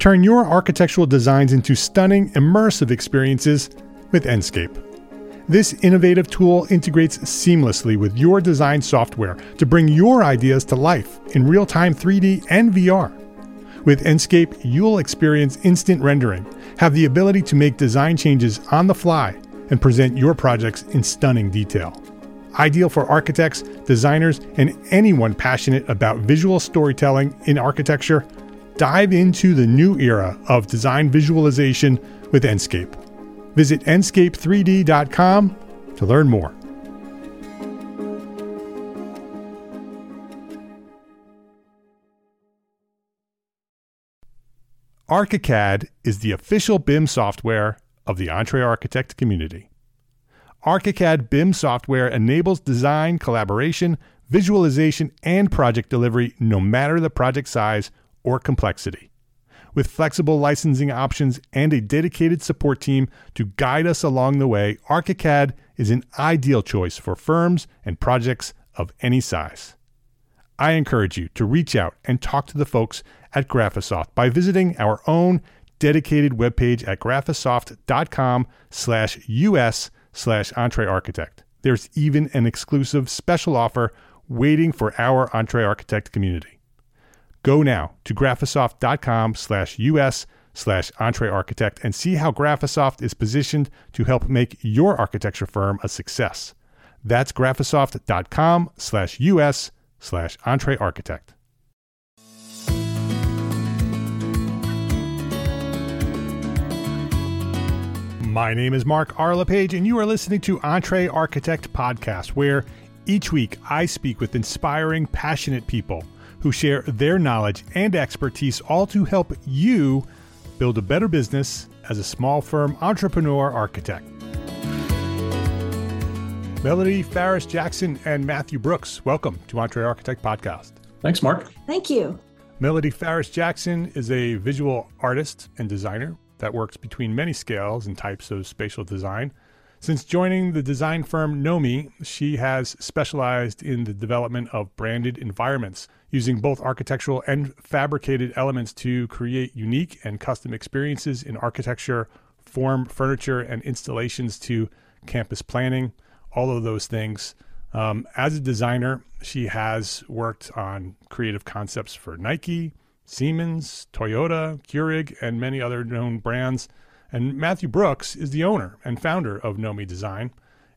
Turn your architectural designs into stunning, immersive experiences with Enscape. This innovative tool integrates seamlessly with your design software to bring your ideas to life in real time 3D and VR. With Enscape, you'll experience instant rendering, have the ability to make design changes on the fly, and present your projects in stunning detail. Ideal for architects, designers, and anyone passionate about visual storytelling in architecture, dive into the new era of design visualization with Enscape. Visit enscape3d.com to learn more. ArchiCAD is the official BIM software of the EntreArchitect community. ArchiCAD BIM software enables design, collaboration, visualization, and project delivery no matter the project size or complexity with flexible licensing options and a dedicated support team to guide us along the way, ArchiCAD is an ideal choice for firms and projects of any size. I encourage you to reach out and talk to the folks at Graphisoft by visiting our own dedicated webpage at graphisoft.com slash us slash entrearchitect. There's even an exclusive special offer waiting for our EntreArchitect community. Go now to graphisoft.com slash us slash entrearchitect and see how Graphisoft is positioned to help make your architecture firm a success. That's graphisoft.com slash us slash entrearchitect. My name is Mark R. LePage, and you are listening to Entre Architect Podcast, where each week I speak with inspiring, passionate people – who share their knowledge and expertise, all to help you build a better business as a small firm entrepreneur architect. Melody Farris Jackson and Matthew Brooks, welcome to Entre Architect Podcast. Thanks, Mark. Thank you. Melody Farris Jackson is a visual artist and designer that works between many scales and types of spatial design. Since joining the design firm Nomi, she has specialized in the development of branded environments, using both architectural and fabricated elements to create unique and custom experiences in architecture, form, furniture, and installations to campus planning, all of those things. Um, as a designer, she has worked on creative concepts for Nike, Siemens, Toyota, Keurig, and many other known brands. And Matthew Brooks is the owner and founder of Nomi Design,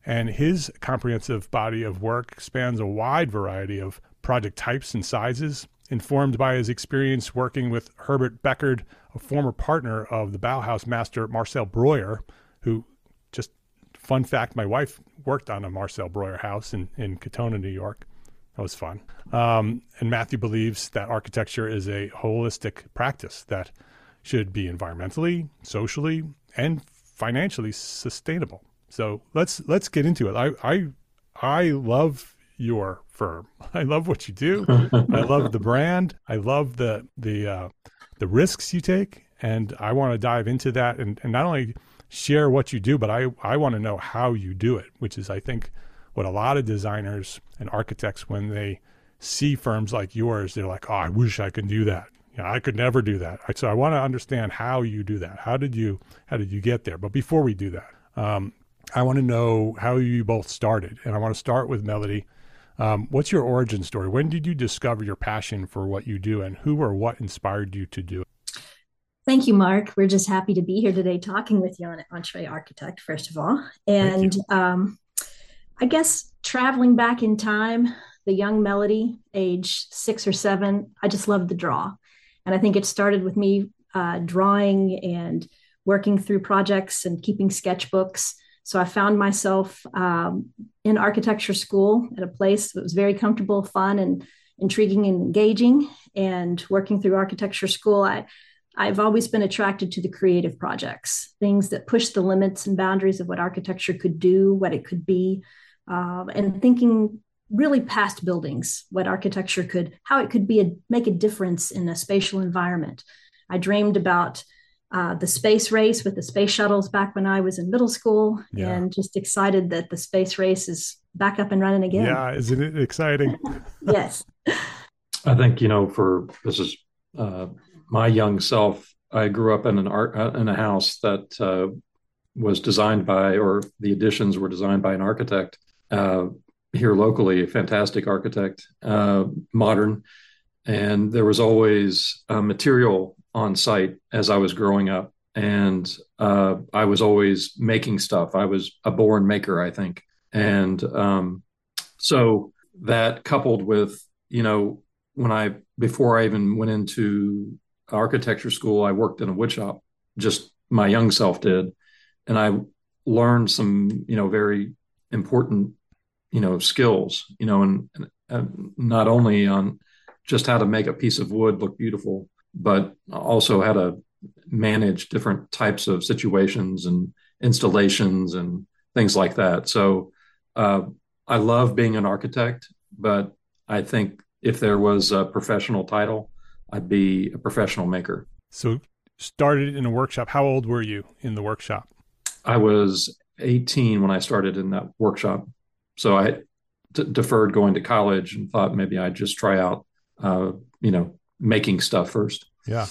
and his comprehensive body of work spans a wide variety of project types and sizes, informed by his experience working with Herbert Beckhard, a former partner of the Bauhaus master Marcel Breuer, who just fun fact, my wife worked on a Marcel Breuer house in, in Katonah, New York. That was fun. Um, and Matthew believes that architecture is a holistic practice that should be environmentally, socially, and financially sustainable. So let's let's get into it. I I I love your firm. I love what you do. I love the brand. I love the the uh, the risks you take, and I want to dive into that and, and not only share what you do, but I I want to know how you do it, which is I think what a lot of designers and architects when they see firms like yours, they're like, oh, I wish I could do that. You know, I could never do that. So I want to understand how you do that. How did you how did you get there? But before we do that, um, I want to know how you both started, and I want to start with Melody. Um, what's your origin story? When did you discover your passion for what you do, and who or what inspired you to do it? Thank you, Mark. We're just happy to be here today talking with you on Entre Architect, first of all. And um, I guess traveling back in time, the young Melody, age six or seven, I just loved the draw. And I think it started with me uh, drawing and working through projects and keeping sketchbooks. So I found myself um, in architecture school at a place that was very comfortable, fun, and intriguing and engaging. And working through architecture school, I I've always been attracted to the creative projects, things that push the limits and boundaries of what architecture could do, what it could be, uh, and thinking really past buildings, what architecture could, how it could be a, make a difference in a spatial environment. I dreamed about uh, the space race with the space shuttles back when I was in middle school, yeah. and just excited that the space race is back up and running again. Yeah, isn't it exciting? yes. I think you know, for this is uh, my young self. I grew up in an art uh, in a house that uh, was designed by, or the additions were designed by an architect uh, here locally, a fantastic architect, uh, modern, and there was always material on site as I was growing up, and uh, I was always making stuff. I was a born maker, I think, and um, so that coupled with you know when I before I even went into architecture school, I worked in a wood shop. Just my young self did, and I learned some you know very important you know skills you know and, and not only on just how to make a piece of wood look beautiful but also how to manage different types of situations and installations and things like that. So uh, I love being an architect, but I think if there was a professional title, I'd be a professional maker. So started in a workshop. How old were you in the workshop? I was 18 when I started in that workshop. So I d- deferred going to college and thought maybe I'd just try out, uh, you know, making stuff first. Yeah.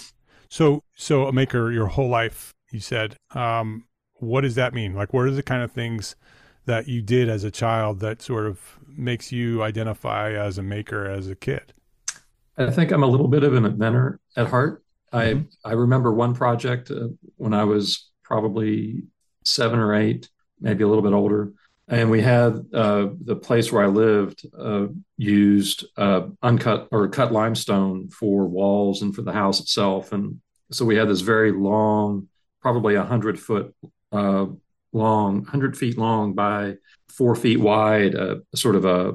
So, so a maker your whole life, you said. Um, what does that mean? Like, what are the kind of things that you did as a child that sort of makes you identify as a maker as a kid? I think I'm a little bit of an inventor at heart. Mm-hmm. I I remember one project uh, when I was probably seven or eight, maybe a little bit older, and we had uh, the place where I lived uh, used uh, uncut or cut limestone for walls and for the house itself, and so we had this very long, probably a hundred foot uh, long, hundred feet long by four feet wide, uh, sort of a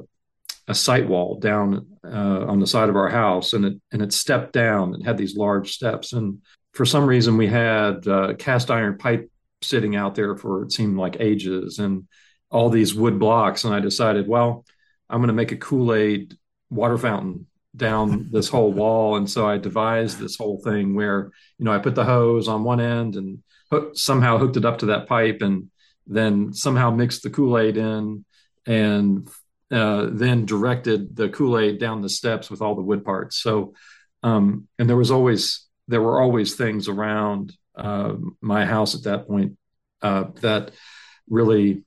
a site wall down uh, on the side of our house, and it and it stepped down and had these large steps, and for some reason we had cast iron pipe sitting out there for it seemed like ages. And all these wood blocks and I decided, well, I'm going to make a Kool-Aid water fountain down this whole wall. And so I devised this whole thing where, you know, I put the hose on one end and hook, somehow hooked it up to that pipe and then somehow mixed the Kool-Aid in and uh, then directed the Kool-Aid down the steps with all the wood parts. So, um, and there was always, there were always things around uh, my house at that point uh, that really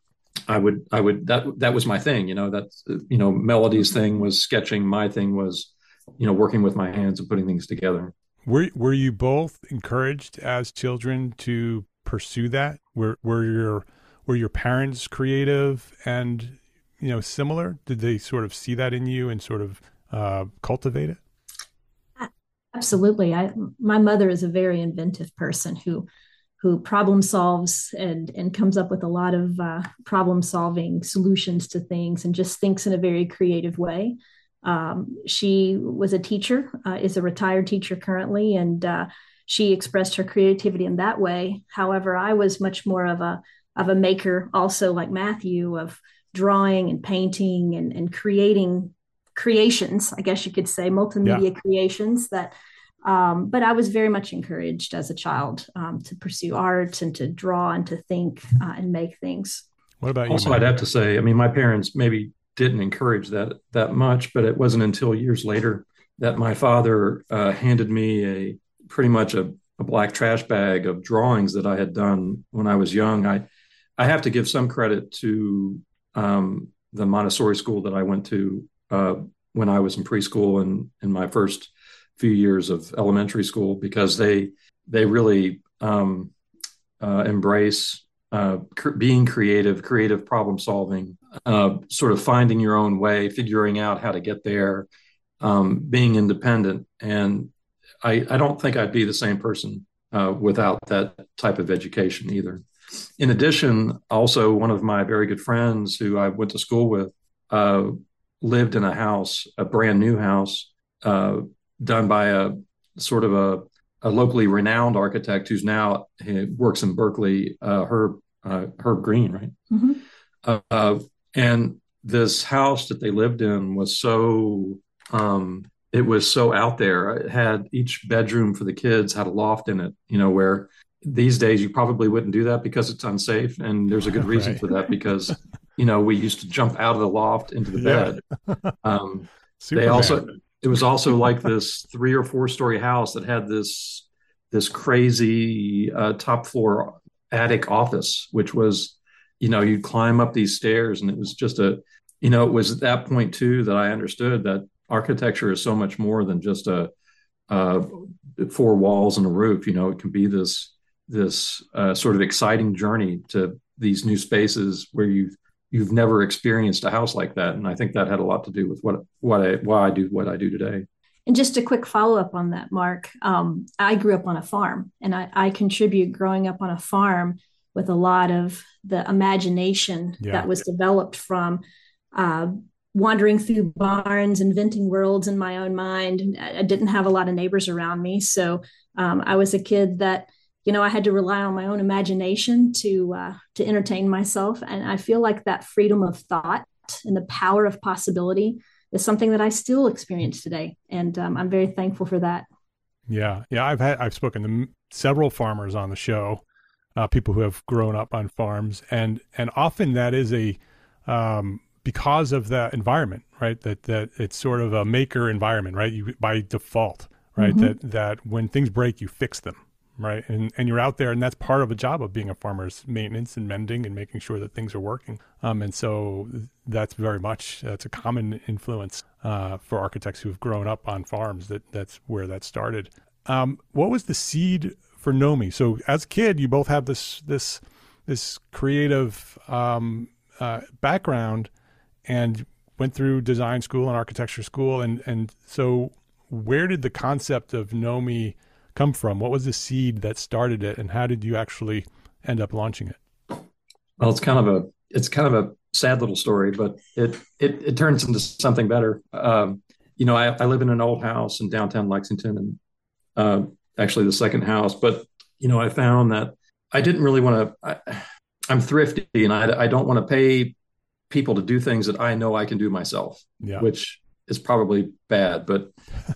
I would I would that that was my thing, you know, that you know, Melody's thing was sketching, my thing was, you know, working with my hands and putting things together. Were were you both encouraged as children to pursue that? Were were your were your parents creative and you know similar? Did they sort of see that in you and sort of uh, cultivate it? Absolutely. I my mother is a very inventive person who who problem solves and and comes up with a lot of uh, problem solving solutions to things and just thinks in a very creative way. Um, she was a teacher, uh, is a retired teacher currently, and uh, she expressed her creativity in that way. However, I was much more of a of a maker, also like Matthew, of drawing and painting and, and creating creations, I guess you could say, multimedia yeah. creations that um, but I was very much encouraged as a child um, to pursue art and to draw and to think uh, and make things. What about you? Also, I'd have to say, I mean, my parents maybe didn't encourage that that much, but it wasn't until years later that my father uh, handed me a pretty much a, a, black trash bag of drawings that I had done when I was young. I I have to give some credit to um, the Montessori school that I went to uh, when I was in preschool and in my first few years of elementary school because they they really um, uh, embrace uh, cr- being creative, creative problem solving, uh, sort of finding your own way, figuring out how to get there, um, being independent. And I, I, don't think I'd be the same person uh, without that type of education either. In addition, also one of my very good friends who I went to school with uh, lived in a house, a brand new house, uh, done by a sort of a, a locally renowned architect who's now works in Berkeley, uh, Herb uh, Herb Greene, right? Mm-hmm. Uh, and this house that they lived in was so um, it was so out there. It had each bedroom for the kids had a loft in it, you know, where these days you probably wouldn't do that because it's unsafe, and there's a good reason right. for that because you know we used to jump out of the loft into the bed. Yeah. Um, they also it was also like this three or four story house that had this this crazy uh, top floor attic office, which was, you know, you'd climb up these stairs and it was just a, you know, it was at that point too that I understood that architecture is so much more than just a, uh, four walls and a roof. You know, it can be this this uh, sort of exciting journey to these new spaces where you've you've never experienced a house like that, and I think that had a lot to do with what what I why I do what I do today. And just a quick follow up on that, Mark. Um, I grew up on a farm, and I, I, contribute growing up on a farm with a lot of the imagination yeah. that was developed from uh, wandering through barns, inventing worlds in my own mind. I didn't have a lot of neighbors around me, so um, I was a kid that you know I had to rely on my own imagination to uh, to entertain myself, and I feel like that freedom of thought and the power of possibility is something that I still experience today, and um, I'm very thankful for that. Yeah, yeah, I've had I've spoken to several farmers on the show, uh, people who have grown up on farms, and and often that is a um, because of that environment, right? That that it's sort of a maker environment, right? You by default, right? Mm-hmm. That that when things break, you fix them, right? And and you're out there, and that's part of a job of being a farmer's maintenance and mending and making sure that things are working. Um, and so that's very much that's a common influence uh, for architects who've grown up on farms. That that's where that started. Um, what was the seed for Nomi? So as a kid, you both have this this this creative um, uh, background and went through design school and architecture school. And, and so, where did the concept of Nomi come from? What was the seed that started it, and how did you actually end up launching it? Well, it's kind of a it's kind of a sad little story, but it it, it turns into something better. Um, you know, I, I, live in an old house in downtown Lexington, and uh, actually the second house. But you know, I found that I didn't really want to. I'm thrifty, and I, I don't want to pay people to do things that I know I can do myself, yeah. which is probably bad, but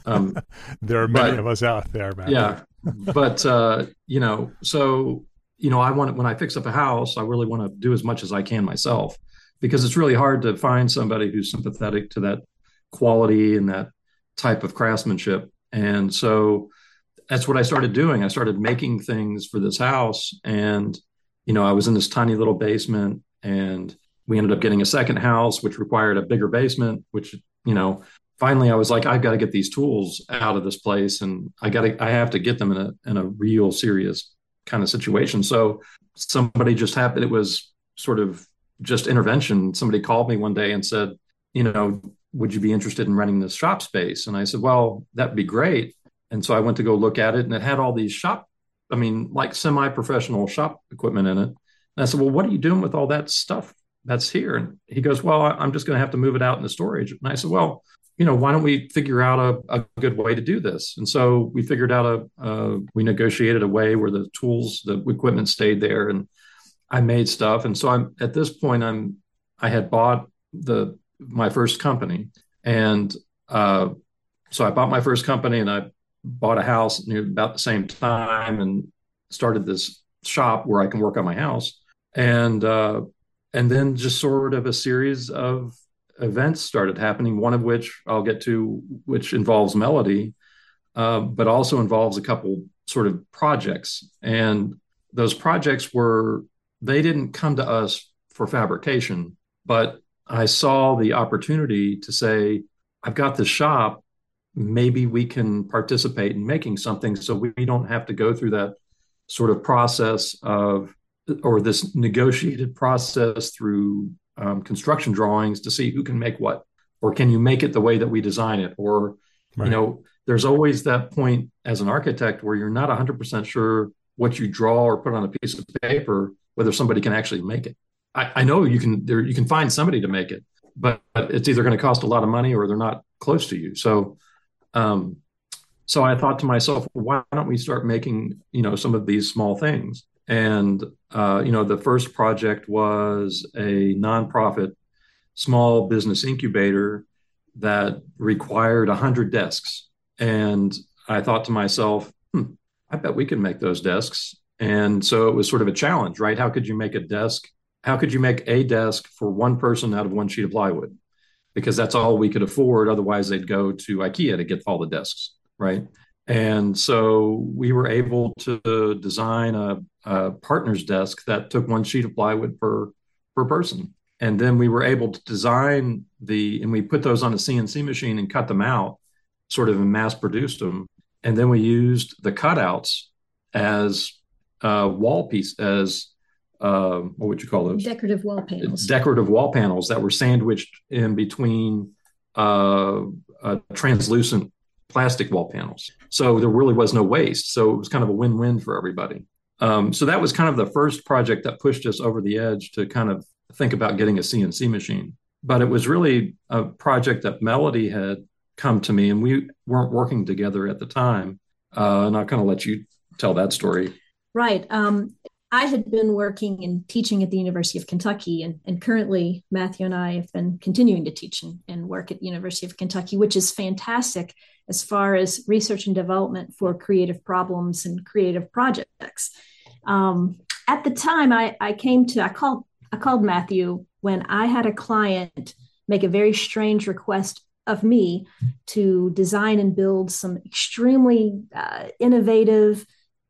um, there are many but, of us out there, man. Yeah, but uh, you know, so you know, I want when I fix up a house, I really want to do as much as I can myself because it's really hard to find somebody who's sympathetic to that quality and that type of craftsmanship. And so that's what I started doing. I started making things for this house, and you know, I was in this tiny little basement and we ended up getting a second house, which required a bigger basement, which, you know, finally I was like, I've got to get these tools out of this place and I got to, I have to get them in a, in a real serious kind of situation. So somebody just happened, it was sort of just intervention. Somebody called me one day and said, you know, would you be interested in renting this shop space? And I said, well, that'd be great. And so I went to go look at it and it had all these shop, I mean, like semi professional shop equipment in it. And I said, well, what are you doing with all that stuff? That's here. And he goes, well, I'm just going to have to move it out into storage. And I said, well, you know, why don't we figure out a, a good way to do this? And so we figured out a, we negotiated a way where the tools, the equipment stayed there and I made stuff. And so I'm at this point, I'm, I had bought the, my first company. And uh, so I bought my first company and I bought a house near about the same time and started this shop where I can work on my house. And, uh, and then just sort of a series of events started happening one of which i'll get to which involves melody uh, but also involves a couple sort of projects. And those projects were they didn't come to us for fabrication but i saw the opportunity to say i've got this shop. Maybe we can participate in making something. So we don't have to go through that sort of process of or this negotiated process through um, construction drawings to see who can make what or can you make it the way that we design it? Or right. you know there's always that point as an architect where you're not 100% sure what you draw or put on a piece of paper whether somebody can actually make it. I, I know you can there you can find somebody to make it but it's either going to cost a lot of money or they're not close to you. So um, so i thought to myself why don't we start making you know some of these small things and, uh, you know, the first project was a nonprofit small business incubator that required 100 desks. And I thought to myself, hmm, I bet we can make those desks. And so it was sort of a challenge, right? How could you make a desk? How could you make a desk for one person out of one sheet of plywood? Because that's all we could afford. Otherwise, they'd go to IKEA to get all the desks, right? And so we were able to design a, a partner's desk that took one sheet of plywood per per person. And then we were able to design the and we put those on a CNC machine and cut them out, sort of and mass produced them. And then we used the cutouts as uh, wall piece as uh, what would you call those? Decorative wall panels. Decorative wall panels that were sandwiched in between uh, translucent plastic wall panels. So there really was no waste. So it was kind of a win-win for everybody. Um, so that was kind of the first project that pushed us over the edge to kind of think about getting a CNC machine. But it was really a project that Melody had come to me, and we weren't working together at the time. Uh, and I'll kind of let you tell that story. Right. Um, I had been working and teaching at the University of Kentucky, and, and currently Matthew and I have been continuing to teach and, and work at the University of Kentucky, which is fantastic as far as research and development for creative problems and creative projects. Um, at the time, I, I came to I called I called Matthew when I had a client make a very strange request of me to design and build some extremely uh, innovative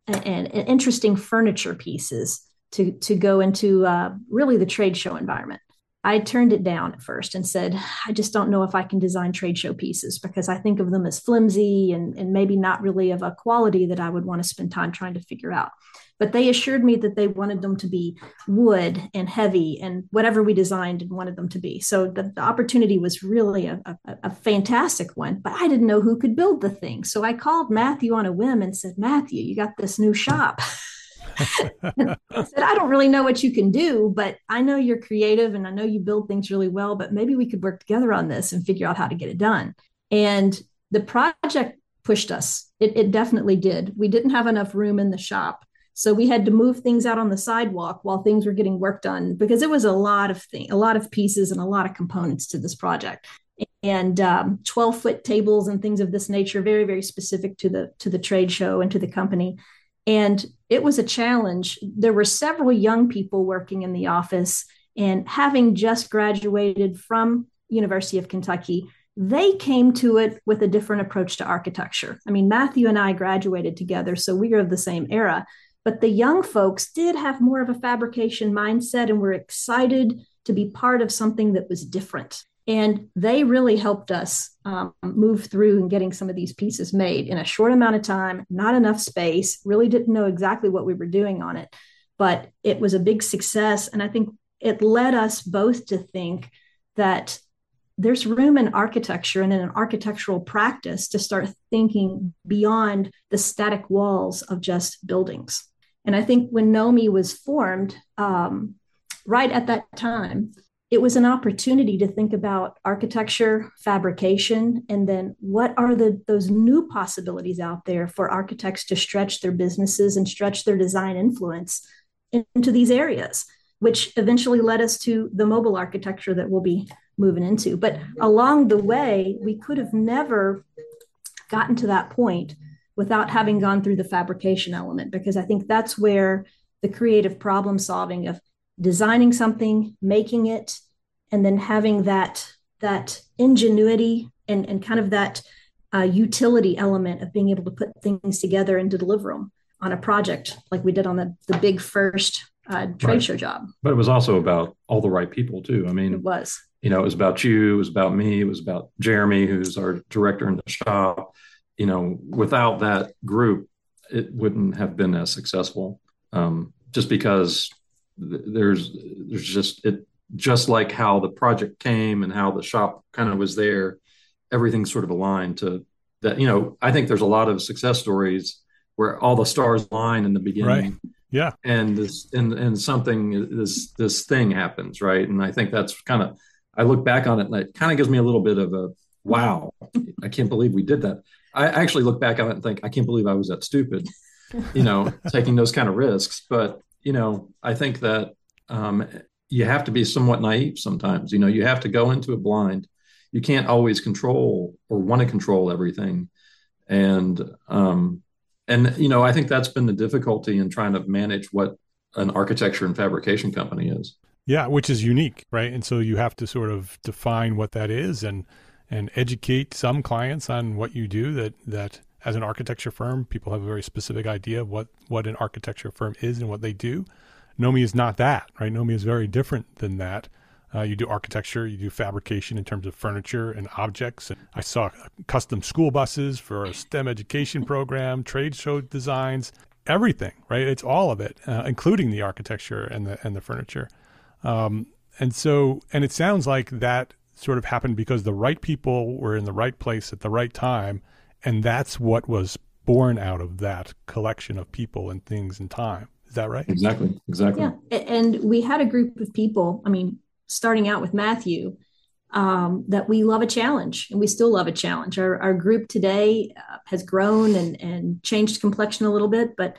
and, and, interesting furniture pieces to to go into uh, really the trade show environment. I turned it down at first and said, I just don't know if I can design trade show pieces because I think of them as flimsy and, and maybe not really of a quality that I would want to spend time trying to figure out. But they assured me that they wanted them to be wood and heavy and whatever we designed and wanted them to be. So the, the opportunity was really a, a, a fantastic one, but I didn't know who could build the thing. So I called Matthew on a whim and said, Matthew, you got this new shop. I said, I don't really know what you can do, but I know you're creative and I know you build things really well, but maybe we could work together on this and figure out how to get it done. And the project pushed us. It, it definitely did. We didn't have enough room in the shop. So we had to move things out on the sidewalk while things were getting work done because it was a lot of things, a lot of pieces and a lot of components to this project. And um, 12 foot tables and things of this nature, very, very specific to the to the trade show and to the company. And it was a challenge. There were several young people working in the office, and having just graduated from University of Kentucky, they came to it with a different approach to architecture. I mean, Matthew and I graduated together, so we are of the same era. But the young folks did have more of a fabrication mindset and were excited to be part of something that was different. And they really helped us um, move through and getting some of these pieces made in a short amount of time, not enough space, really didn't know exactly what we were doing on it. But it was a big success. And I think it led us both to think that there's room in architecture and in an architectural practice to start thinking beyond the static walls of just buildings. And I think when NOMI was formed, um, right at that time, it was an opportunity to think about architecture fabrication and then what are the those new possibilities out there for architects to stretch their businesses and stretch their design influence into these areas which eventually led us to the mobile architecture that we'll be moving into. But along the way we could have never gotten to that point without having gone through the fabrication element because i think that's where the creative problem solving of designing something, making it, and then having that that ingenuity and, and kind of that uh, utility element of being able to put things together and to deliver them on a project like we did on the, the big first uh, trade right. show job. But it was also about all the right people too. I mean, it was. You know, it was about you. It was about me. It was about Jeremy, who's our director in the shop. You know, without that group, it wouldn't have been as successful. Um, just because there's there's just it just like how the project came and how the shop kind of was there everything sort of aligned to that you know i think there's a lot of success stories where all the stars line in the beginning right. yeah and this and and something this this thing happens right and i think that's kind of i look back on it and it kind of gives me a little bit of a wow i can't believe we did that i actually look back on it and think i can't believe i was that stupid you know taking those kind of risks but you know, I think that um, you have to be somewhat naive sometimes. You know, you have to go into it blind. You can't always control or want to control everything, and um, and you know, I think that's been the difficulty in trying to manage what an architecture and fabrication company is. Yeah, which is unique, right? And so you have to sort of define what that is and and educate some clients on what you do that that as an architecture firm. People have a very specific idea of what, what an architecture firm is and what they do. Nomi is not that, right? Nomi is very different than that. Uh, you do architecture, you do fabrication in terms of furniture and objects. And I saw custom school buses for a STEM education program, trade show designs, everything, right? It's all of it, uh, including the architecture and the and the furniture. Um, and so, and it sounds like that sort of happened because the right people were in the right place at the right time, and that's what was born out of that collection of people and things and time. Is that right? Exactly. Exactly. Yeah. And we had a group of people. I mean, starting out with Matthew, um, that we love a challenge and we still love a challenge. Our, our group today uh, has grown and, and changed complexion a little bit, but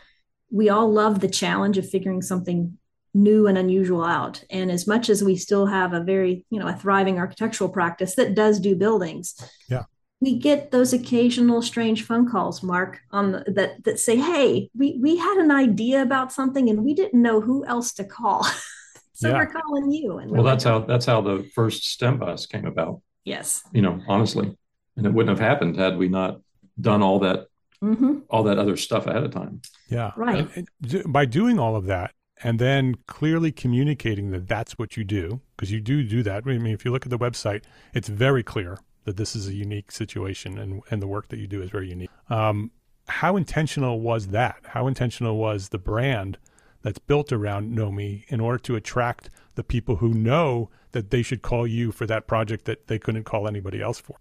we all love the challenge of figuring something new and unusual out. And as much as we still have a very, you know, a thriving architectural practice that does do buildings, yeah, we get those occasional strange phone calls, Mark, on the, that that say, "Hey, we we had an idea about something and we didn't know who else to call." so yeah. we're calling you. And well, that's like, how that's how the first STEM bus came about. Yes. You know, honestly, and it wouldn't have happened had we not done all that mm-hmm. all that other stuff ahead of time. Yeah. Right. And, and by doing all of that, and then clearly communicating that that's what you do, because you do do that. I mean, if you look at the website, it's very clear that this is a unique situation, and and the work that you do is very unique. Um, how intentional was that? How intentional was the brand that's built around Nomi in order to attract the people who know that they should call you for that project that they couldn't call anybody else for?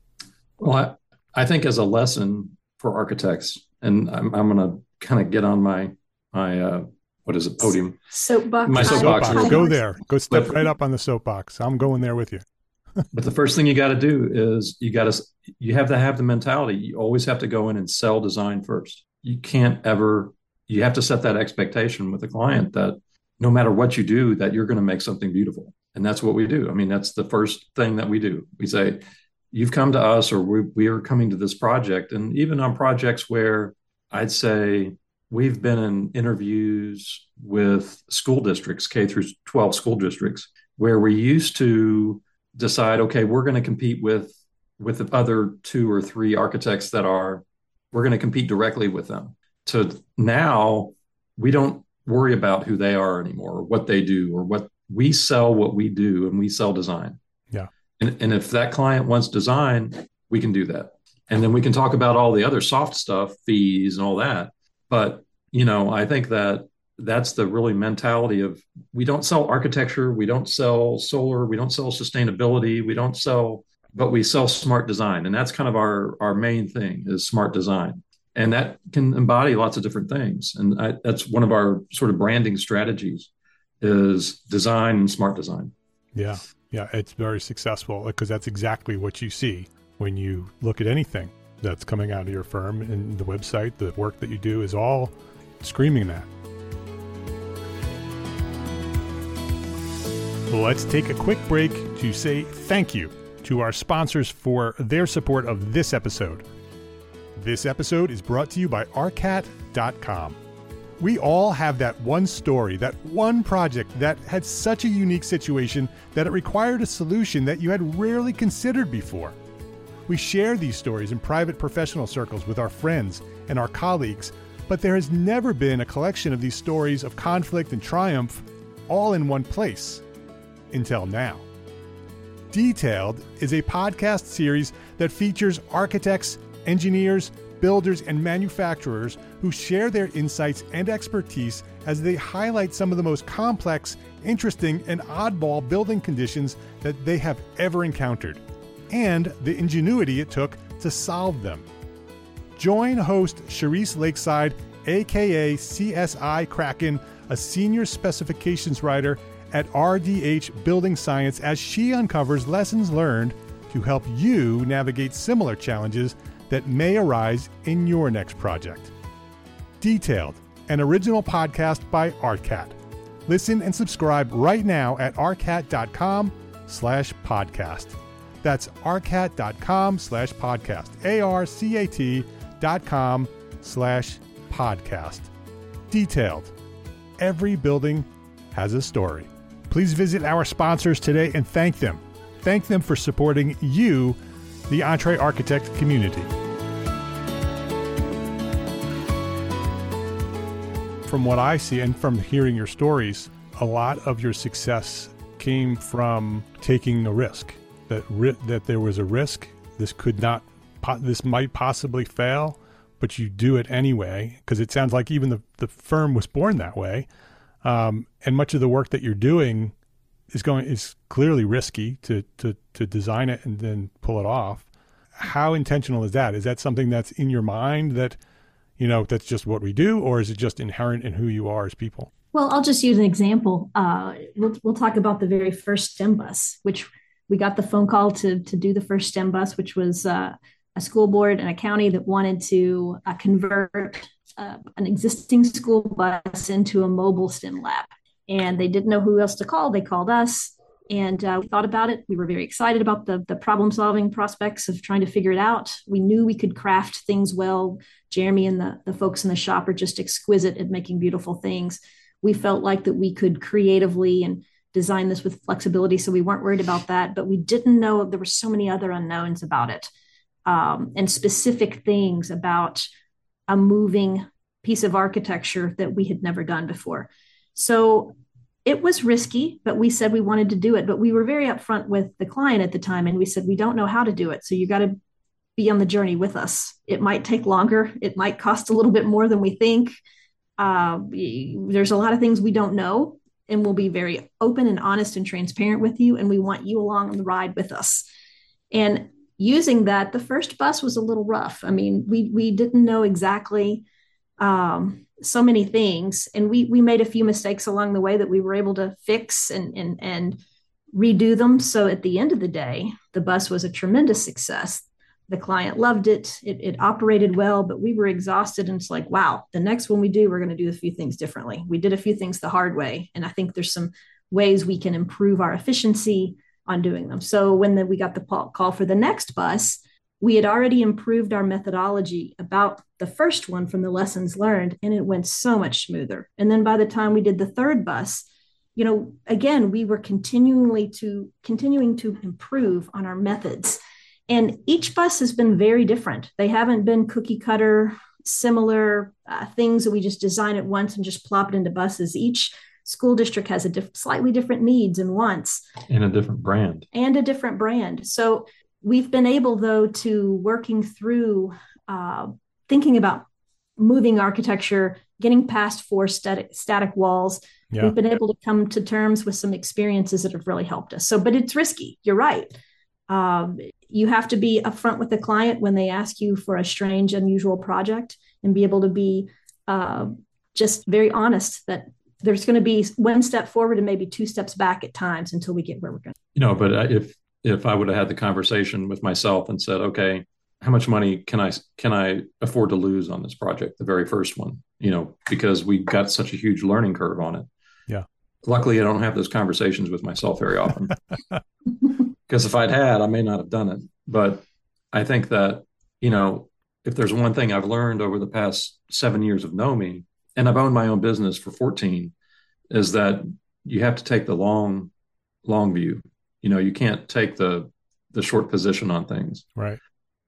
Well, I, I think as a lesson for architects, and I'm, I'm going to kind of get on my my uh, what is it podium soapbox. My soapbox. soapbox. Go there. Go step but, right up on the soapbox. I'm going there with you. but the first thing you got to do is you got to you have to have the mentality. You always have to go in and sell design first. You can't ever you have to set that expectation with the client that no matter what you do, that you're going to make something beautiful. And that's what we do. I mean, that's the first thing that we do. We say, you've come to us or we, we are coming to this project. And even on projects where I'd say we've been in interviews with school districts, K through 12 school districts, where we used to decide, okay, we're going to compete with with the other two or three architects that are we're going to compete directly with them. To now we don't worry about who they are anymore or what they do or what we sell what we do and we sell design. Yeah. And, and if that client wants design we can do that. And then we can talk about all the other soft stuff fees and all that but you know i think that that's the really mentality of we don't sell architecture we don't sell solar we don't sell sustainability we don't sell but we sell smart design. And that's kind of our our main thing is smart design. And that can embody lots of different things. And I, that's one of our sort of branding strategies is design and smart design. Yeah. Yeah. It's very successful because that's exactly what you see when you look at anything that's coming out of your firm and the website the work that you do is all screaming that let's take a quick break to say thank you to our sponsors for their support of this episode this episode is brought to you by ARCAT.com. We all have that one story, that one project that had such a unique situation that it required a solution that you had rarely considered before. We share these stories in private professional circles with our friends and our colleagues, but there has never been a collection of these stories of conflict and triumph all in one place until now. Detailed is a podcast series that features architects engineers, builders, and manufacturers who share their insights and expertise as they highlight some of the most complex, interesting, and oddball building conditions that they have ever encountered, and the ingenuity it took to solve them. Join host Charisse Lakeside, aka CSI Kraken, a senior specifications writer at RDH Building Science, as she uncovers lessons learned to help you navigate similar challenges that may arise in your next project. Detailed, an original podcast by ARCAT. Listen and subscribe right now at arcat.com slash podcast. That's arcat.com slash podcast. A-R-C-A-T dot com slash podcast. Detailed. Every building has a story. Please visit our sponsors today and thank them. Thank them for supporting you the EntreArchitect community. from what I see and from hearing your stories, a lot of your success came from taking a risk. That ri- that there was a risk. This could not. Po- this might possibly fail, but you do it anyway because it sounds like even the the firm was born that way. Um, and much of the work that you're doing is going is clearly risky to to to design it and then pull it off. How intentional is that? Is that something that's in your mind that you know that's just what we do, or is it just inherent in who you are as people? Well, I'll just use an example. Uh, we'll, we'll talk about the very first STEM bus, which we got the phone call to, to do the first STEM bus, which was uh, a school board and a county that wanted to uh, convert uh, an existing school bus into a mobile STEM lab. And they didn't know who else to call. They called us and uh, we thought about it. We were very excited about the, the problem solving prospects of trying to figure it out. We knew we could craft things well. Jeremy and the, the folks in the shop are just exquisite at making beautiful things we felt like that we could creatively and design this with flexibility. So we weren't worried about that, but we didn't know there were so many other unknowns about it um, and specific things about a moving piece of architecture that we had never done before. So it was risky, but we said we wanted to do it. But we were very upfront with the client at the time, and we said, we don't know how to do it. So you got to be on the journey with us. It might take longer, it might cost a little bit more than we think. Uh, there's a lot of things we don't know, and we'll be very open and honest and transparent with you. And we want you along on the ride with us. And using that, the first bus was a little rough. I mean, we we didn't know exactly um, so many things, and we we made a few mistakes along the way that we were able to fix and and and redo them. So at the end of the day, the bus was a tremendous success the client loved it. it. it operated well but we were exhausted and it's like wow the next one we do we're going to do a few things differently we did a few things the hard way and i think there's some ways we can improve our efficiency on doing them so when the, we got the call for the next bus we had already improved our methodology about the first one from the lessons learned and it went so much smoother and then by the time we did the third bus you know again we were continually to continuing to improve on our methods and each bus has been very different. They haven't been cookie cutter, similar uh, things that we just design at once and just plop it into buses. Each school district has a diff- slightly different needs and wants, and a different brand, and a different brand. So we've been able, though, to working through uh, thinking about moving architecture, getting past four static, static walls. Yeah. We've been able to come to terms with some experiences that have really helped us. So, but it's risky. You're right. Um, you have to be upfront with the client when they ask you for a strange, unusual project and be able to be uh, just very honest that there's going to be one step forward and maybe two steps back at times until we get where we're going. You know, but if if I would have had the conversation with myself and said, okay, how much money can I can I afford to lose on this project, the very first one? You know, because we got such a huge learning curve on it. Yeah. Luckily, I don't have those conversations with myself very often. because if I'd had, I may not have done it. But I think that, you know, if there's one thing I've learned over the past seven years of Nomi, and I've owned my own business for 14, is that you have to take the long, long view. You know, you can't take the the short position on things. Right.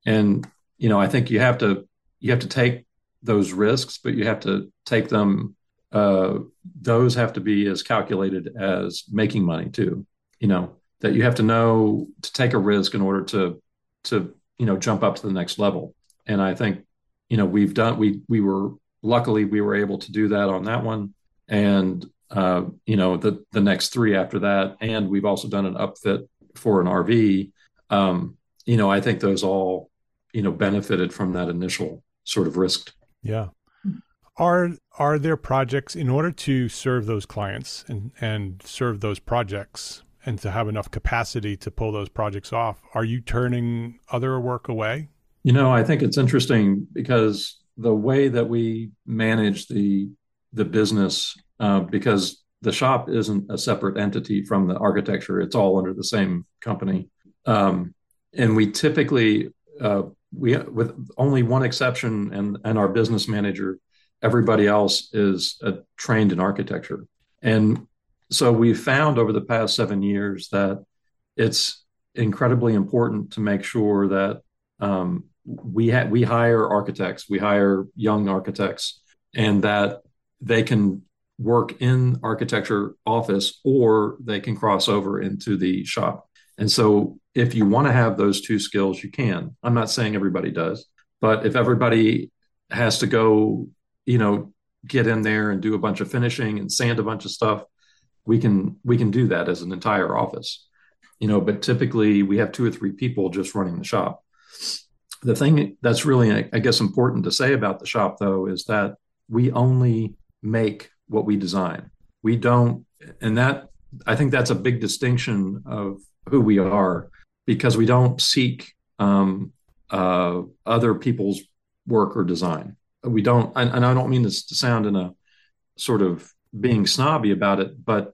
And, you know, I think you have to you have to take those risks, but you have to take them uh, those have to be as calculated as making money too. You know, that you have to know to take a risk in order to to you know jump up to the next level. And i think you know we've done we we were luckily we were able to do that on that one. And uh, you know the the next three after that and we've also done an upfit for an rv um, you know i think those all you know benefited from that initial sort of risk. Yeah. Are are there projects in order to serve those clients and and serve those projects and to have enough capacity to pull those projects off, are you turning other work away? You know, I think it's interesting because the way that we manage the the business, uh, because the shop isn't a separate entity from the architecture; it's all under the same company, um, and we typically uh, we with only one exception, and and our business manager, everybody else is uh, trained in architecture, and so we've found over the past seven years that it's incredibly important to make sure that um, we ha- we hire architects, we hire young architects, and that they can work in architecture office or they can cross over into the shop. And so if you want to have those two skills, you can. I'm not saying everybody does, but if everybody has to go, you know, get in there and do a bunch of finishing and sand a bunch of stuff, we can we can do that as an entire office. You know, but typically we have two or three people just running the shop. The thing that's really I guess important to say about the shop though is that we only make what we design. We don't and that I think that's a big distinction of who we are because we don't seek um, uh, other people's work or design. We don't, and, and I don't mean this to sound in a sort of being snobby about it, but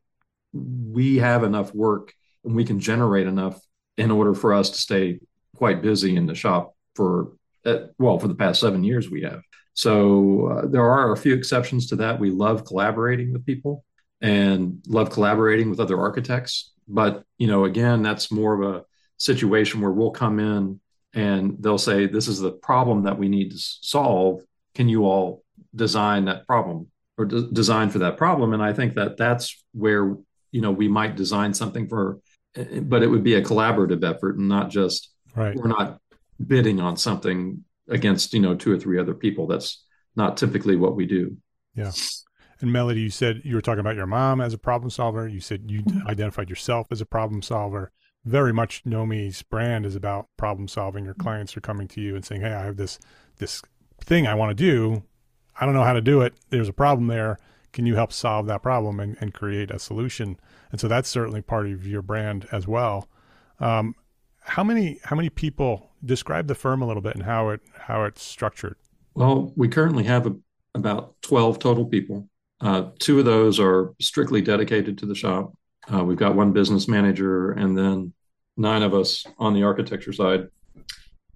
we have enough work and we can generate enough in order for us to stay quite busy in the shop for uh, well for the past seven years we have. So uh, there are a few exceptions to that. We love collaborating with people and love collaborating with other architects. But you know again that's more of a situation where we'll come in and they'll say this is the problem that we need to solve. Can you all design that problem or de- design for that problem? And i think that that's where you know we might design something for but it would be a collaborative effort and not just right we're not bidding on something against you know two or three other people that's not typically what we do yeah and Melody, you said you were talking about your mom as a problem solver. You said you mm-hmm. identified yourself as a problem solver. Very much Nomi's brand is about problem solving. Your clients are coming to you and saying, "Hey, I have this this thing I want to do. I don't know how to do it. There's a problem there. Can you help solve that problem and, and create a solution?" And so that's certainly part of your brand as well. Um, how many how many people describe the firm a little bit and how it how it's structured? Well, we currently have a, about twelve total people. Uh, two of those are strictly dedicated to the shop. Uh, we've got one business manager and then nine of us on the architecture side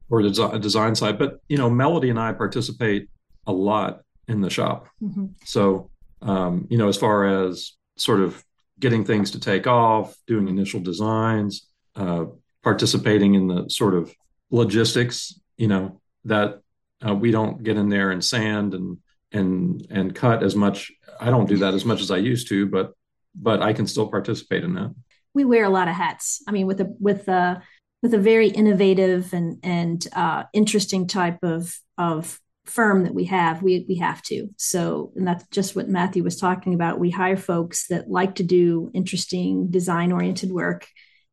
or the des- design side. But, you know, Melody and I participate a lot in the shop. Mm-hmm. So, um, you know, as far as sort of getting things to take off, doing initial designs, uh, participating in the sort of logistics, you know, that uh, we don't get in there and sand and and and cut as much I don't do that as much as I used to, but but I can still participate in that. We wear a lot of hats. I mean, with a with a with a very innovative and and uh, interesting type of of firm that we have, we we have to. So, and that's just what Matthew was talking about. We hire folks that like to do interesting design oriented work,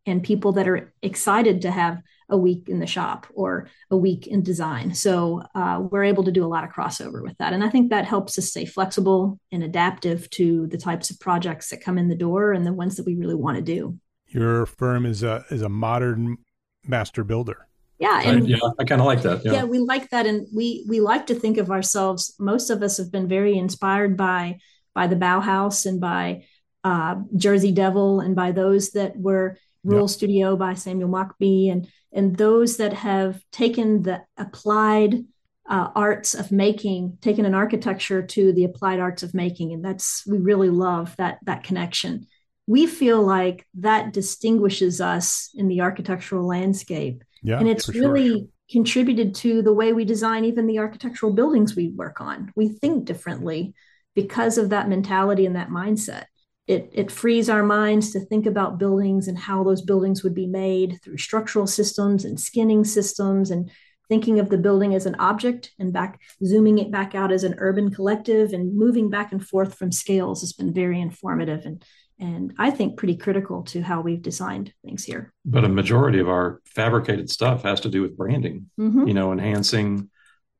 and people that are excited to have a week in the shop or a week in design. So uh, we're able to do a lot of crossover with that. And I think that helps us stay flexible and adaptive to the types of projects that come in the door and the ones that we really want to do. Your firm is a is a modern master builder. Yeah, and I, yeah, I kind of like that. Yeah. yeah, we like that, and we we like to think of ourselves. Most of us have been very inspired by by the Bauhaus and by uh, Jersey Devil and by those that were Rural Studio by Samuel Mockbee and and those that have taken the applied uh, arts of making, taken an architecture to the applied arts of making, and that's we really love that that connection. We feel like that distinguishes us in the architectural landscape, yeah, and it's really sure. contributed to the way we design even the architectural buildings we work on. We think differently because of that mentality and that mindset it, it frees our minds to think about buildings and how those buildings would be made through structural systems and skinning systems and thinking of the building as an object and back zooming it back out as an urban collective and moving back and forth from scales has been very informative and and I think pretty critical to how we've designed things here. But a majority of our fabricated stuff has to do with branding, mm-hmm. you know, enhancing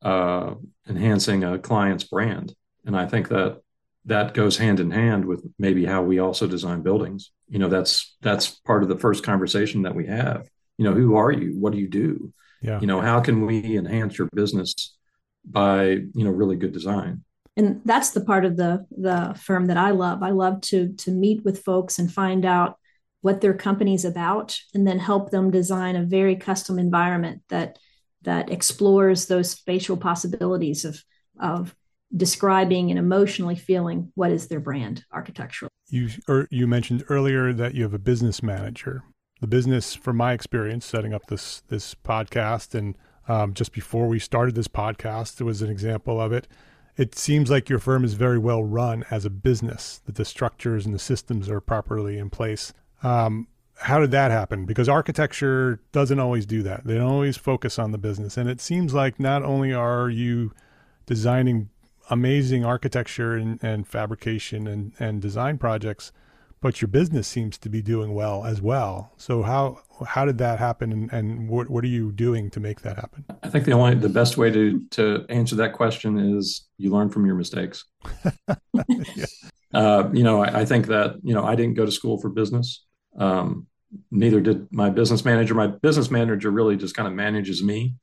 uh, enhancing a client's brand, and I think that that goes hand in hand with maybe how we also design buildings. You know that's that's part of the first conversation that we have. You know who are you? What do you do? Yeah. You know how can we enhance your business by you know really good design and that's the part of the the firm that i love i love to to meet with folks and find out what their company's about and then help them design a very custom environment that that explores those spatial possibilities of of describing and emotionally feeling what is their brand architectural. You or you mentioned earlier that you have a business manager. The business, from my experience, setting up this this podcast, and um, just before we started this podcast, there was an example of it. It seems like your firm is very well run as a business, that the structures and the systems are properly in place. Um, how did that happen? Because architecture doesn't always do that. They don't always focus on the business. And it seems like not only are you designing amazing architecture and, and fabrication and, and design projects, but your business seems to be doing well as well. So how how did that happen, and, and what what are you doing to make that happen? I think the only the best way to to answer that question is you learn from your mistakes. yeah. uh, you know, I, I, think that you know I didn't go to school for business. Um, neither did my business manager. My business manager really just kind of manages me,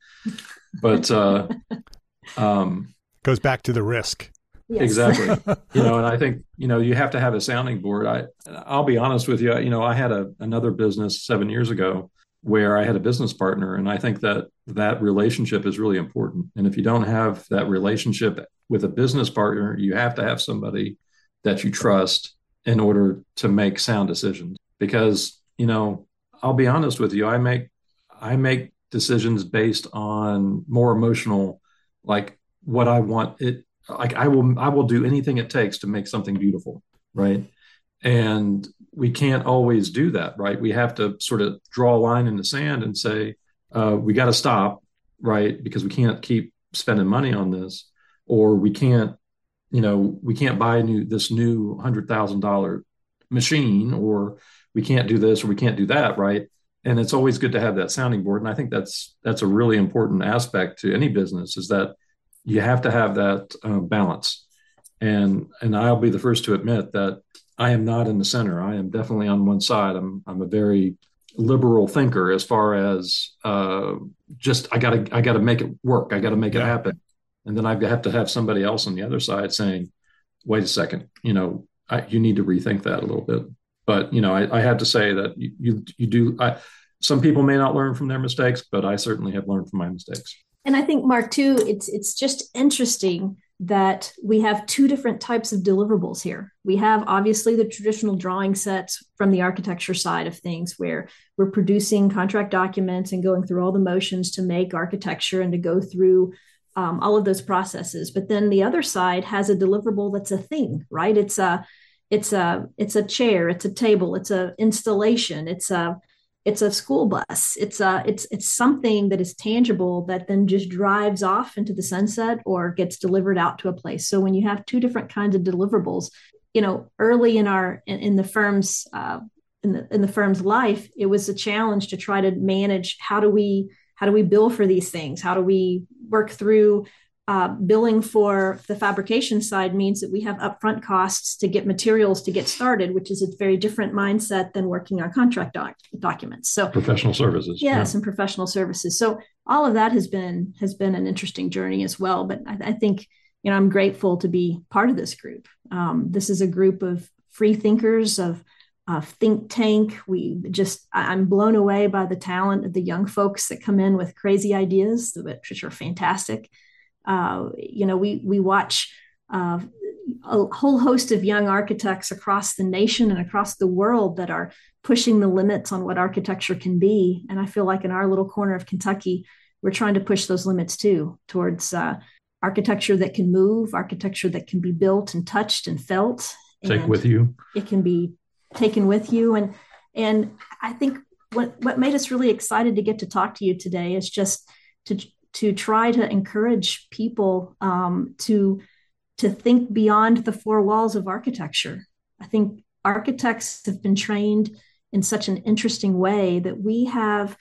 but uh, um, goes back to the risk. Yes. Exactly. you know, and I think, you know, you have to have a sounding board. I I'll be honest with you, you know, I had a another business 7 years ago where I had a business partner and I think that that relationship is really important. And if you don't have that relationship with a business partner, you have to have somebody that you trust in order to make sound decisions because, you know, I'll be honest with you, I make I make decisions based on more emotional like what I want it like I will I will do anything it takes to make something beautiful, right? And we can't always do that, right? We have to sort of draw a line in the sand and say uh, we got to stop, right? Because we can't keep spending money on this, or we can't, you know, we can't buy new this new hundred thousand dollar machine, or we can't do this, or we can't do that, right? And it's always good to have that sounding board, and I think that's that's a really important aspect to any business is that you have to have that uh, balance. And and I'll be the first to admit that I am not in the center. I am definitely on one side. I'm I'm a very liberal thinker as far as uh, just I gotta I gotta make it work. I gotta make yeah. it happen. And then I have to have somebody else on the other side saying, "Wait a second, you know, I, you need to rethink that a little bit." But you know, I, I have to say that you you, you do. I, some people may not learn from their mistakes, but I certainly have learned from my mistakes and I think Mark too, it's it's just interesting that we have two different types of deliverables here. We have obviously the traditional drawing sets from the architecture side of things, where we're producing contract documents and going through all the motions to make architecture and to go through um, all of those processes. But then the other side has a deliverable that's a thing, right? It's a it's a it's a chair, it's a table, it's a installation, it's a it's a school bus. It's a it's it's something that is tangible that then just drives off into the sunset or gets delivered out to a place. So when you have two different kinds of deliverables you know early in our in, in the firm's uh, in the in the firm's life it was a challenge to try to manage how do we how do we bill for these things? How do we work through uh, billing for the fabrication side means that we have upfront costs to get materials to get started, which is a very different mindset than working on contract doc- documents. So professional services, yes, yeah. and professional services. So all of that has been has been an interesting journey as well. But I, I think you know I'm grateful to be part of this group. Um, this is a group of free thinkers of uh, think tank. We just, I'm blown away by the talent of the young folks that come in with crazy ideas, which are fantastic. Uh, you know, we we watch uh, a whole host of young architects across the nation and across the world that are pushing the limits on what architecture can be. And I feel like in our little corner of Kentucky, we're trying to push those limits too towards uh, architecture that can move, architecture that can be built and touched and felt. Take and with you. It can be taken with you. And and I think what what made us really excited to get to talk to you today is just to to try to encourage people um, to to think beyond the four walls of architecture. I think architects have been trained in such an interesting way that we have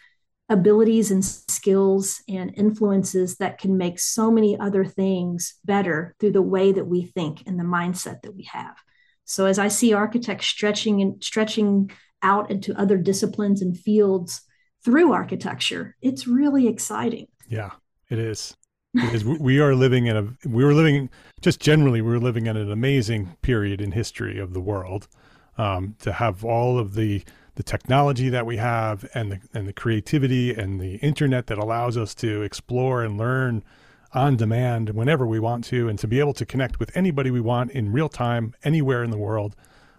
abilities and skills and influences that can make so many other things better through the way that we think and the mindset that we have. So as I see architects stretching and stretching out into other disciplines and fields through architecture, it's really exciting. Yeah. It is. It is. we are living in a. We were living just generally. We were living in an amazing period in history of the world. Um, to have all of the the technology that we have and the and the creativity and the internet that allows us to explore and learn on demand whenever we want to, and to be able to connect with anybody we want in real time anywhere in the world.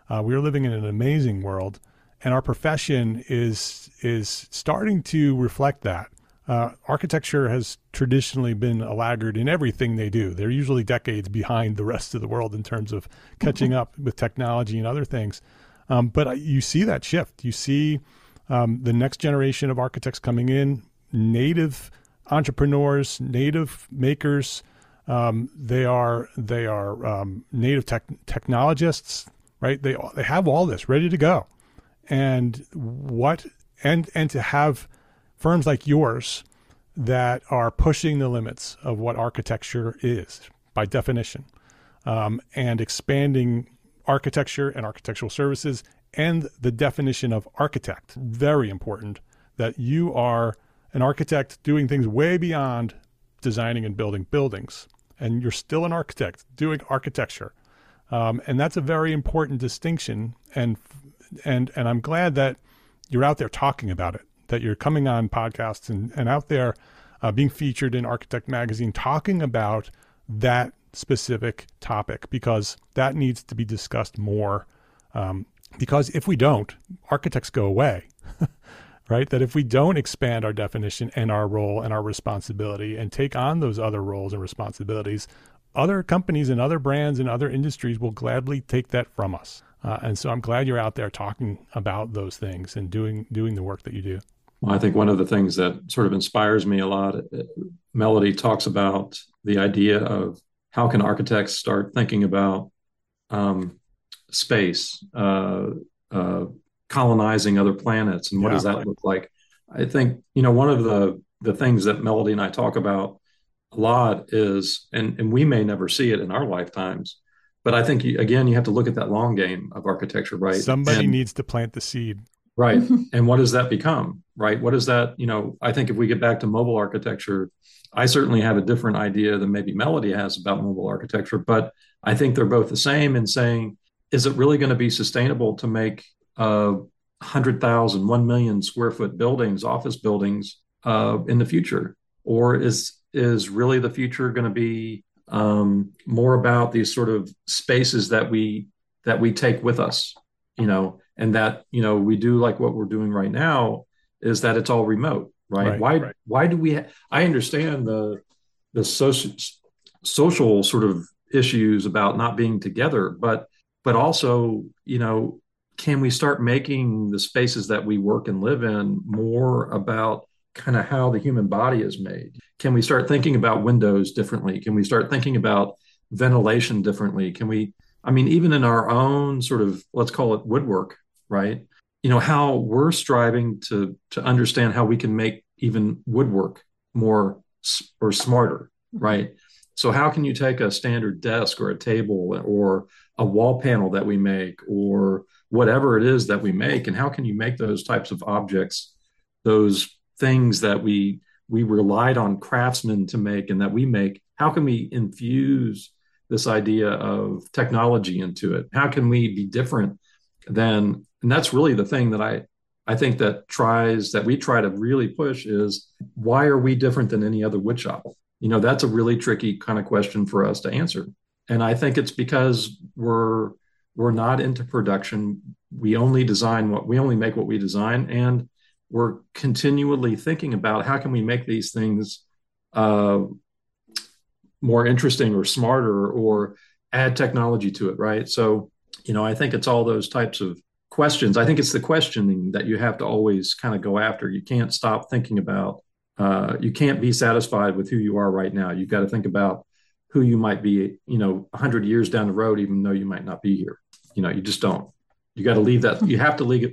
Uh, we are living in an amazing world, and our profession is is starting to reflect that. Uh, architecture has traditionally been a laggard in everything they do. They're usually decades behind the rest of the world in terms of catching up with technology and other things. Um, but you see that shift. You see um, the next generation of architects coming in, native entrepreneurs, native makers. Um, they are they are um, native tech, technologists, right? They they have all this ready to go, and what and and to have firms like yours that are pushing the limits of what architecture is by definition, um, and expanding architecture and architectural services and the definition of architect. Very important that you are an architect doing things way beyond designing and building buildings, and you're still an architect doing architecture. Um, and that's a very important distinction. And and and I'm glad that you're out there talking about it. That you're coming on podcasts and, and out there uh, being featured in Architect Magazine, talking about that specific topic because that needs to be discussed more. Um, because if we don't, architects go away. right? That if we don't expand our definition and our role and our responsibility and take on those other roles and responsibilities, other companies and other brands and other industries will gladly take that from us. Uh, and so I'm glad you're out there talking about those things and doing doing the work that you do. Well, I think one of the things that sort of inspires me a lot, uh, Melody talks about the idea of how can architects start thinking about um, space, uh, uh, colonizing other planets, and what yeah, does that look like? I think you know one of the the things that Melody and I talk about a lot is, and and we may never see it in our lifetimes, but I think you, again you have to look at that long game of architecture, right? Somebody and, needs to plant the seed, right? and what does that become, right? What is that? You know, I think if we get back to mobile architecture, I certainly have a different idea than maybe Melody has about mobile architecture, but I think they're both the same in saying, is it really going to be sustainable to make uh, 100,000, 1 million square foot buildings, office buildings uh, in the future? Or is, is really the future going to be um, more about these sort of spaces that we that we take with us, you know, and that you know we do like what we're doing right now is that it's all remote right? right why right. why do we? Ha- I understand the the social social sort of issues about not being together, but but also you know can we start making the spaces that we work and live in more about kind of how the human body is made? Can we start thinking about windows differently? Can we start thinking about ventilation differently? Can we, I mean, even in our own sort of, let's call it woodwork, right? You know, how we're striving to to understand how we can make even woodwork more or smarter, right? So how can you take a standard desk or a table or a wall panel that we make or whatever it is that we make and how can you make those types of objects those things that we we relied on craftsmen to make and that we make how can we infuse this idea of technology into it how can we be different than and that's really the thing that i I think that tries that we try to really push is why are we different than any other wood shop? You know, that's a really tricky kind of question for us to answer. And I think it's because we're we're not into production. We only design what we only make what we design, and we're continually thinking about how can we make these things uh, more interesting or smarter or add technology to it, right? So, you know, I think it's all those types of questions. I think it's the questioning that you have to always kind of go after. You can't stop thinking about, uh, you can't be satisfied with who you are right now. You've got to think about who you might be, you know, 100 years down the road, even though you might not be here. You know, you just don't. You got to leave that. You have to leave.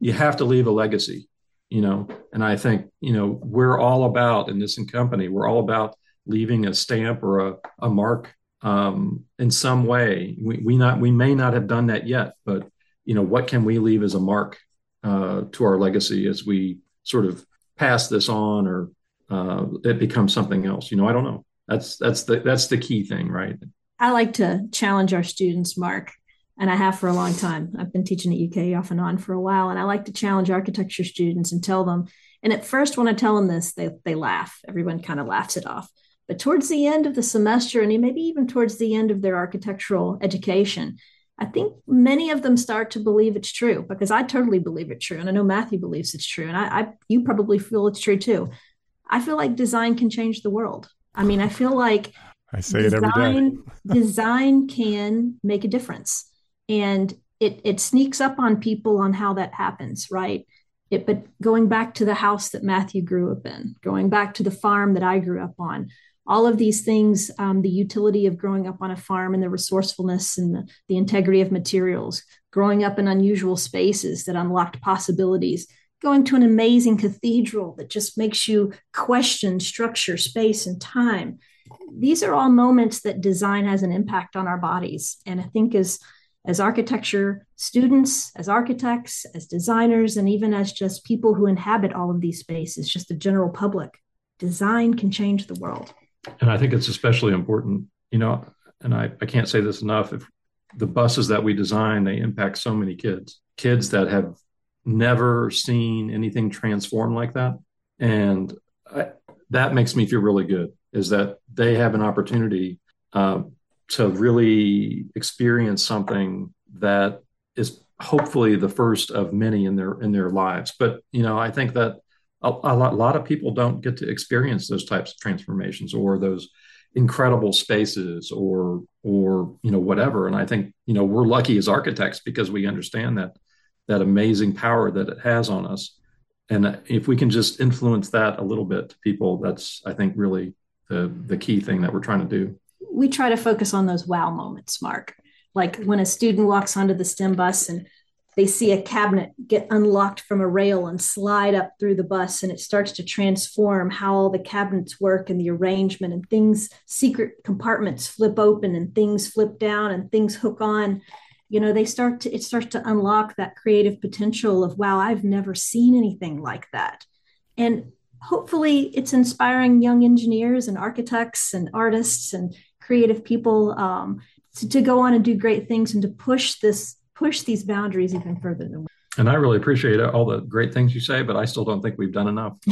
You have to leave a legacy. You know, and I think you know we're all about in this company. We're all about leaving a stamp or a, a mark um, in some way. We, we not we may not have done that yet, but you know, what can we leave as a mark uh, to our legacy as we sort of pass this on or uh, it becomes something else? You know, I don't know. That's that's the that's the key thing, right? I like to challenge our students, Mark, and I have for a long time. I've been teaching at UK off and on for a while, and I like to challenge architecture students and tell them. And at first, when I tell them this, they they laugh. Everyone kind of laughs it off. But towards the end of the semester, and maybe even towards the end of their architectural education, I think many of them start to believe it's true because I totally believe it's true. And I know Matthew believes it's true. And I, I you probably feel it's true too. I feel like design can change the world. I mean, I feel like I say design, it every day. design can make a difference. And it it sneaks up on people on how that happens, right? It, but going back to the house that Matthew grew up in, going back to the farm that I grew up on, all of these things, um, the utility of growing up on a farm and the resourcefulness and the, the integrity of materials, growing up in unusual spaces that unlocked possibilities, going to an amazing cathedral that just makes you question structure, space, and time. These are all moments that design has an impact on our bodies. And I think as as architecture students, as architects, as designers, and even as just people who inhabit all of these spaces, just the general public. Design can change the world. And I think it's especially important, you know, and I, I can't say this enough. If the buses that we design, they impact so many kids, kids that have never seen anything transform like that. And I, that makes me feel really good is that they have an opportunity uh, to really experience something that is hopefully the first of many in their in their lives but you know i think that a, a, lot, a lot of people don't get to experience those types of transformations or those incredible spaces or or you know whatever. And i think you know we're lucky as architects because we understand that that amazing power that it has on us. And if we can just influence that a little bit to people that's i think really the the key thing that we're trying to do. We try to focus on those wow moments, Mark. Like when a student walks onto the STEM bus and they see a cabinet get unlocked from a rail and slide up through the bus and it starts to transform how all the cabinets work and the arrangement and things secret compartments flip open and things flip down and things hook on. You know they start to it starts to unlock that creative potential of wow i've never seen anything like that. And hopefully it's inspiring young engineers and architects and artists and creative people um, to, to, go on and do great things and to push this push these boundaries even further than and i really appreciate all the great things you say but i still don't think we've done enough.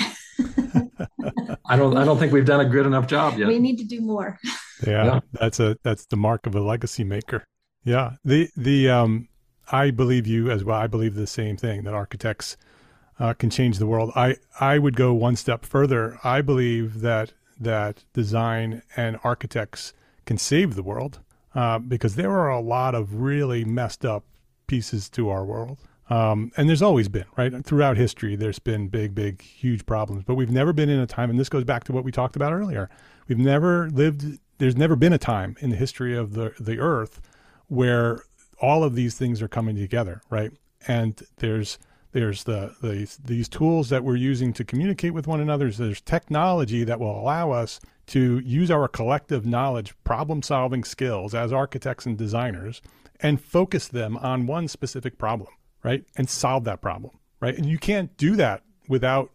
I don't i don't think we've done a good enough job yet. We need to do more. Yeah, yeah. that's a that's the mark of a legacy maker. Yeah the the um i believe you as well. I believe the same thing that architects uh, can change the world. I i would go one step further. I believe that that design and architects can save the world uh, because there are a lot of really messed up pieces to our world. Um, and there's always been, right? Throughout history, there's been big, big, huge problems. But we've never been in a time, and this goes back to what we talked about earlier. We've never lived, there's never been a time in the history of the, the earth where all of these things are coming together, right? And there's, there's the, the these tools that we're using to communicate with one another. There's technology that will allow us to use our collective knowledge, problem solving skills as architects and designers, and focus them on one specific problem, right? And solve that problem, right? And you can't do that without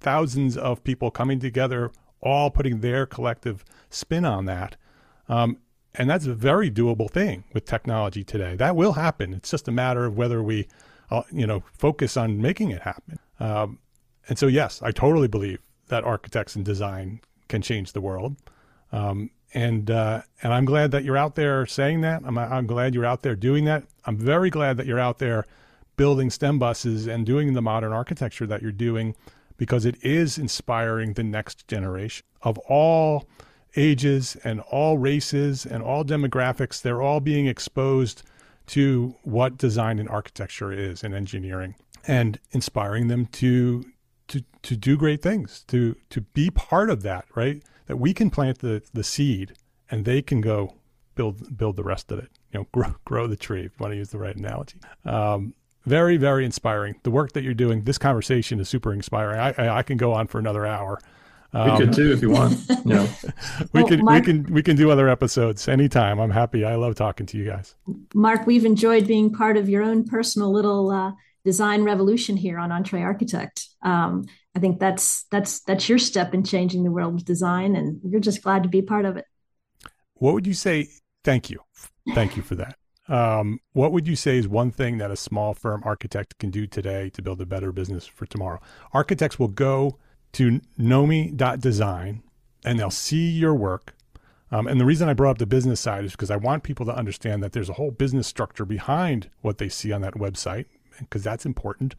thousands of people coming together, all putting their collective spin on that. Um, and that's a very doable thing with technology today. That will happen. It's just a matter of whether we, you know, focus on making it happen. Um, and so, yes, I totally believe that architects and design can change the world. Um, and uh, and I'm glad that you're out there saying that. I'm I'm glad you're out there doing that. I'm very glad that you're out there building STEM buses and doing the modern architecture that you're doing because it is inspiring the next generation of all ages and all races and all demographics. They're all being exposed to what design and architecture is and engineering and inspiring them to to to do great things, to to be part of that, right? That we can plant the the seed and they can go build build the rest of it. You know, grow grow the tree. If you want to use the right analogy. Um, very very inspiring. The work that you're doing. This conversation is super inspiring. I I, I can go on for another hour. Um, we could too if you want. Know. we well, can Mark, we can we can do other episodes anytime. I'm happy. I love talking to you guys. Mark, we've enjoyed being part of your own personal little uh, design revolution here on EntreArchitect. Um, I think that's that's that's your step in changing the world of design, and we're just glad to be part of it. What would you say? Thank you, thank you for that. Um, what would you say is one thing that a small firm architect can do today to build a better business for tomorrow? Architects will go to nomi.design and they'll see your work. Um, and the reason I brought up the business side is because I want people to understand that there's a whole business structure behind what they see on that website because that's important.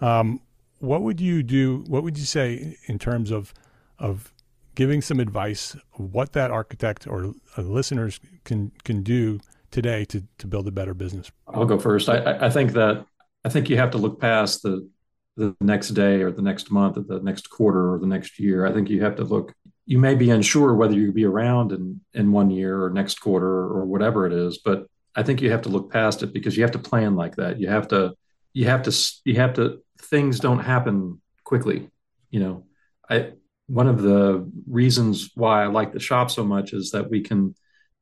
Um, what would you do? What would you say in terms of of giving some advice of what that architect or uh, listeners can can do today to to build a better business? I'll go first. I, I think that I think you have to look past the the next day or the next month or the next quarter or the next year. I think you have to look. You may be unsure whether you'll be around in in one year or next quarter or whatever it is, but I think you have to look past it because you have to plan like that. You have to you have to you have to things don't happen quickly. You know, I one of the reasons why I like the shop so much is that we can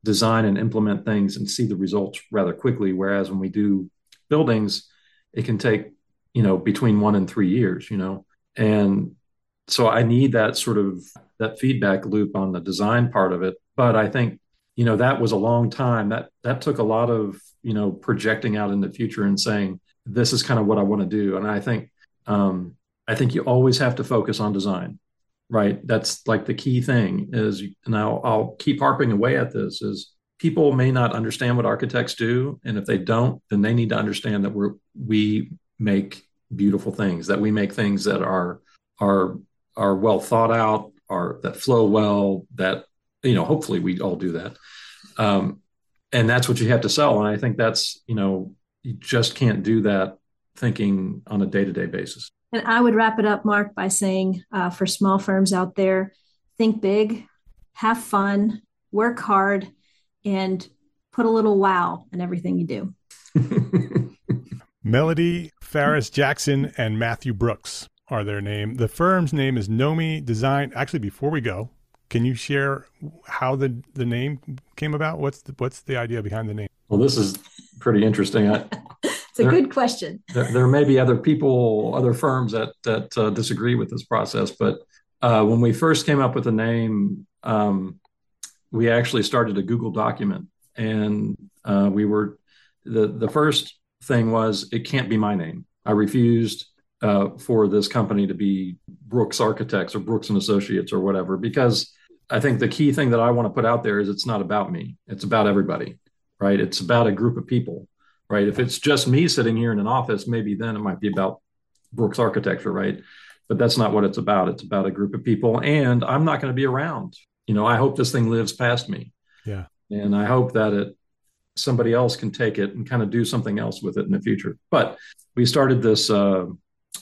design and implement things and see the results rather quickly. Whereas when we do buildings, it can take, you know, between one and three years, you know. And so I need that sort of that feedback loop on the design part of it. But I think, you know, that was a long time. That that took a lot of, you know, projecting out in the future and saying, this is kind of what I want to do. And I think um, I think you always have to focus on design right that's like the key thing is and I'll, I'll keep harping away at this is people may not understand what architects do and if they don't then they need to understand that we're we make beautiful things that we make things that are are are well thought out are that flow well that you know hopefully we all do that. Um, and that's what you have to sell. And i think that's you know you just can't do that thinking on a day-to-day basis. And I would wrap it up, Mark, by saying uh, for small firms out there, think big, have fun, work hard, and put a little wow in everything you do. Melody Farris Jackson and Matthew Brooks are their name. The firm's name is Nomi Design. Actually, before we go, can you share how the, the name came about? What's the, what's the idea behind the name? Well, this is pretty interesting. I, it's a there, good question. There, there, may be other people, other firms that that uh, disagree with this process, but uh, when we first came up with the name, um, we actually started a Google document, and uh, we were the the first thing was it can't be my name. I refused uh, for this company to be Brooks Architects or Brooks and Associates or whatever because I think the key thing that I want to put out there is it's not about me. It's about everybody, right? It's about a group of people right? If it's just me sitting here in an office, maybe then it might be about Brooks architecture, right? But that's not what it's about. It's about a group of people, and I'm not going to be around. You know, I hope this thing lives past me. Yeah. And I hope that it somebody else can take it and kind of do something else with it in the future. But we started this uh,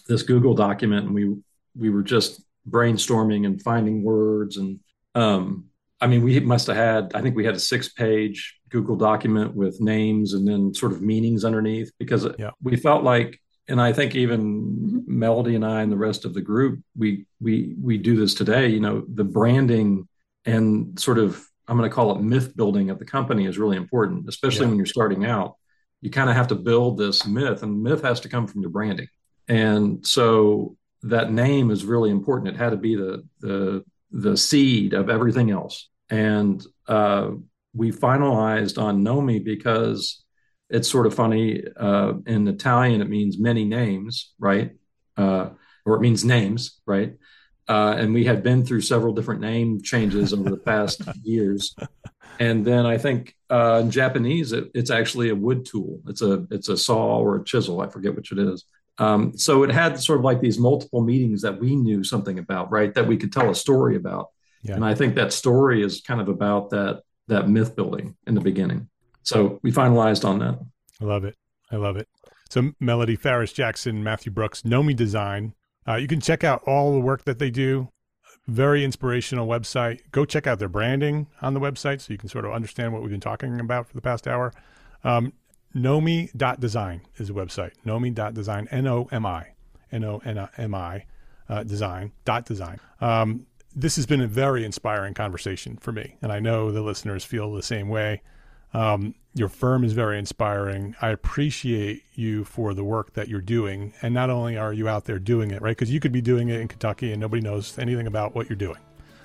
this Google document, and we we were just brainstorming and finding words and um, I mean, we must have had, I think we had a six page Google document with names and then sort of meanings underneath because yeah. we felt like, and I think even Melody and I and the rest of the group, we, we, we do this today, you know, the branding and sort of, I'm going to call it myth building of the company is really important, especially yeah. when you're starting out. You kind of have to build this myth, and myth has to come from your branding. And so that name is really important. It had to be the, the, the seed of everything else. And uh, we finalized on Nomi because it's sort of funny. Uh, in Italian, it means many names, right? Uh, or it means names, right? Uh, and we had been through several different name changes over the past years. And then I think uh, in Japanese, it, it's actually a wood tool. It's a it's a saw or a chisel. I forget which it is. Um, so it had sort of like these multiple meanings that we knew something about, right? That we could tell a story about. Yeah. And I think that story is kind of about that that myth building in the beginning. So we finalized on that. I love it. I love it. So Melody Farris Jackson, Matthew Brooks, Nomi Design. Uh, you can check out all the work that they do. Very inspirational website. Go check out their branding on the website so you can sort of understand what we've been talking about for the past hour. Um, Nomi.design is the website. Nomi.design, N O M I, N O N M I, uh, design, dot design. Um, this has been a very inspiring conversation for me, and I know the listeners feel the same way. Um, your firm is very inspiring. I appreciate you for the work that you're doing, and not only are you out there doing it, right? Because you could be doing it in Kentucky and nobody knows anything about what you're doing,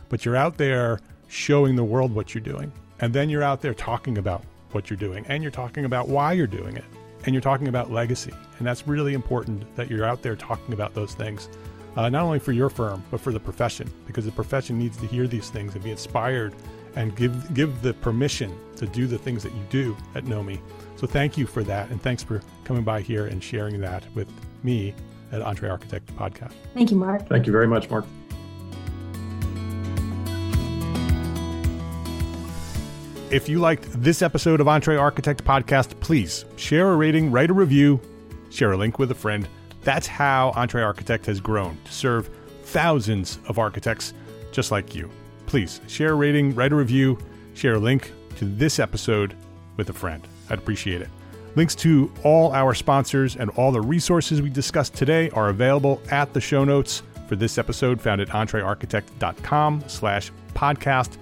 but you're out there showing the world what you're doing, and then you're out there talking about what you're doing, and you're talking about why you're doing it, and you're talking about legacy, and that's really important that you're out there talking about those things uh, not only for your firm, but for the profession, because the profession needs to hear these things and be inspired and give give the permission to do the things that you do at Nomi. So thank you for that, and thanks for coming by here and sharing that with me at EntreArchitect Podcast. Thank you, Mark. Thank you very much, Mark. If you liked this episode of EntreArchitect Podcast, please share a rating, write a review, share a link with a friend. That's how EntreArchitect has grown to serve thousands of architects just like you. Please share a rating, write a review, share a link to this episode with a friend. I'd appreciate it. Links to all our sponsors and all the resources we discussed today are available at the show notes for this episode found at entrearchitect.com slash podcast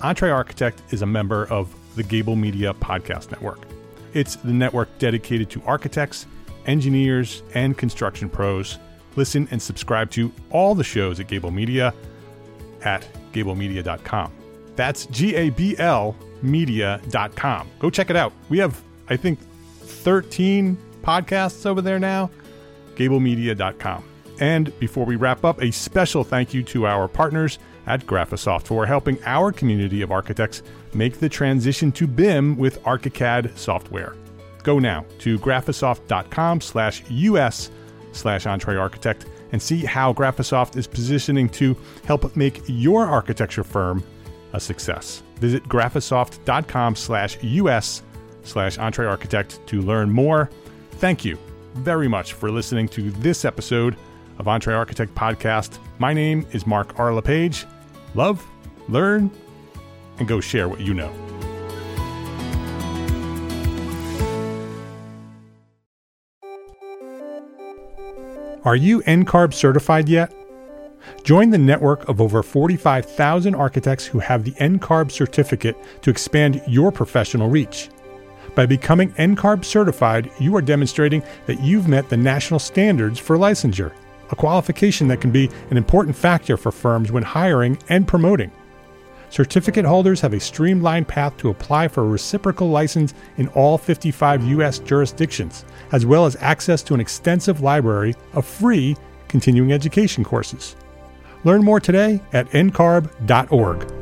EntreArchitect is a member of the Gable Media Podcast Network. It's the network dedicated to architects, engineers, and construction pros. Listen and subscribe to all the shows at Gable Media at gablemedia.com. That's G A B L media.com. Go check it out. We have, I think, 13 podcasts over there now. gablemedia.com. And before we wrap up, a special thank you to our partners at Graphisoft for helping our community of architects make the transition to BIM with ArchiCAD software. Go now to graphisoft.com slash us slash entrearchitect and see how Graphisoft is positioning to help make your architecture firm a success. Visit graphisoft.com slash us slash entrearchitect to learn more. Thank you very much for listening to this episode of EntreArchitect Podcast. My name is Mark R. LePage. Love, learn, and go share what you know. Are you NCARB certified yet? Join the network of over 45,000 architects who have the NCARB certificate to expand your professional reach. By becoming NCARB certified, you are demonstrating that you've met the national standards for licensure a qualification that can be an important factor for firms when hiring and promoting. Certificate holders have a streamlined path to apply for a reciprocal license in all 55 U.S. jurisdictions, as well as access to an extensive library of free continuing education courses. Learn more today at ncarb.org.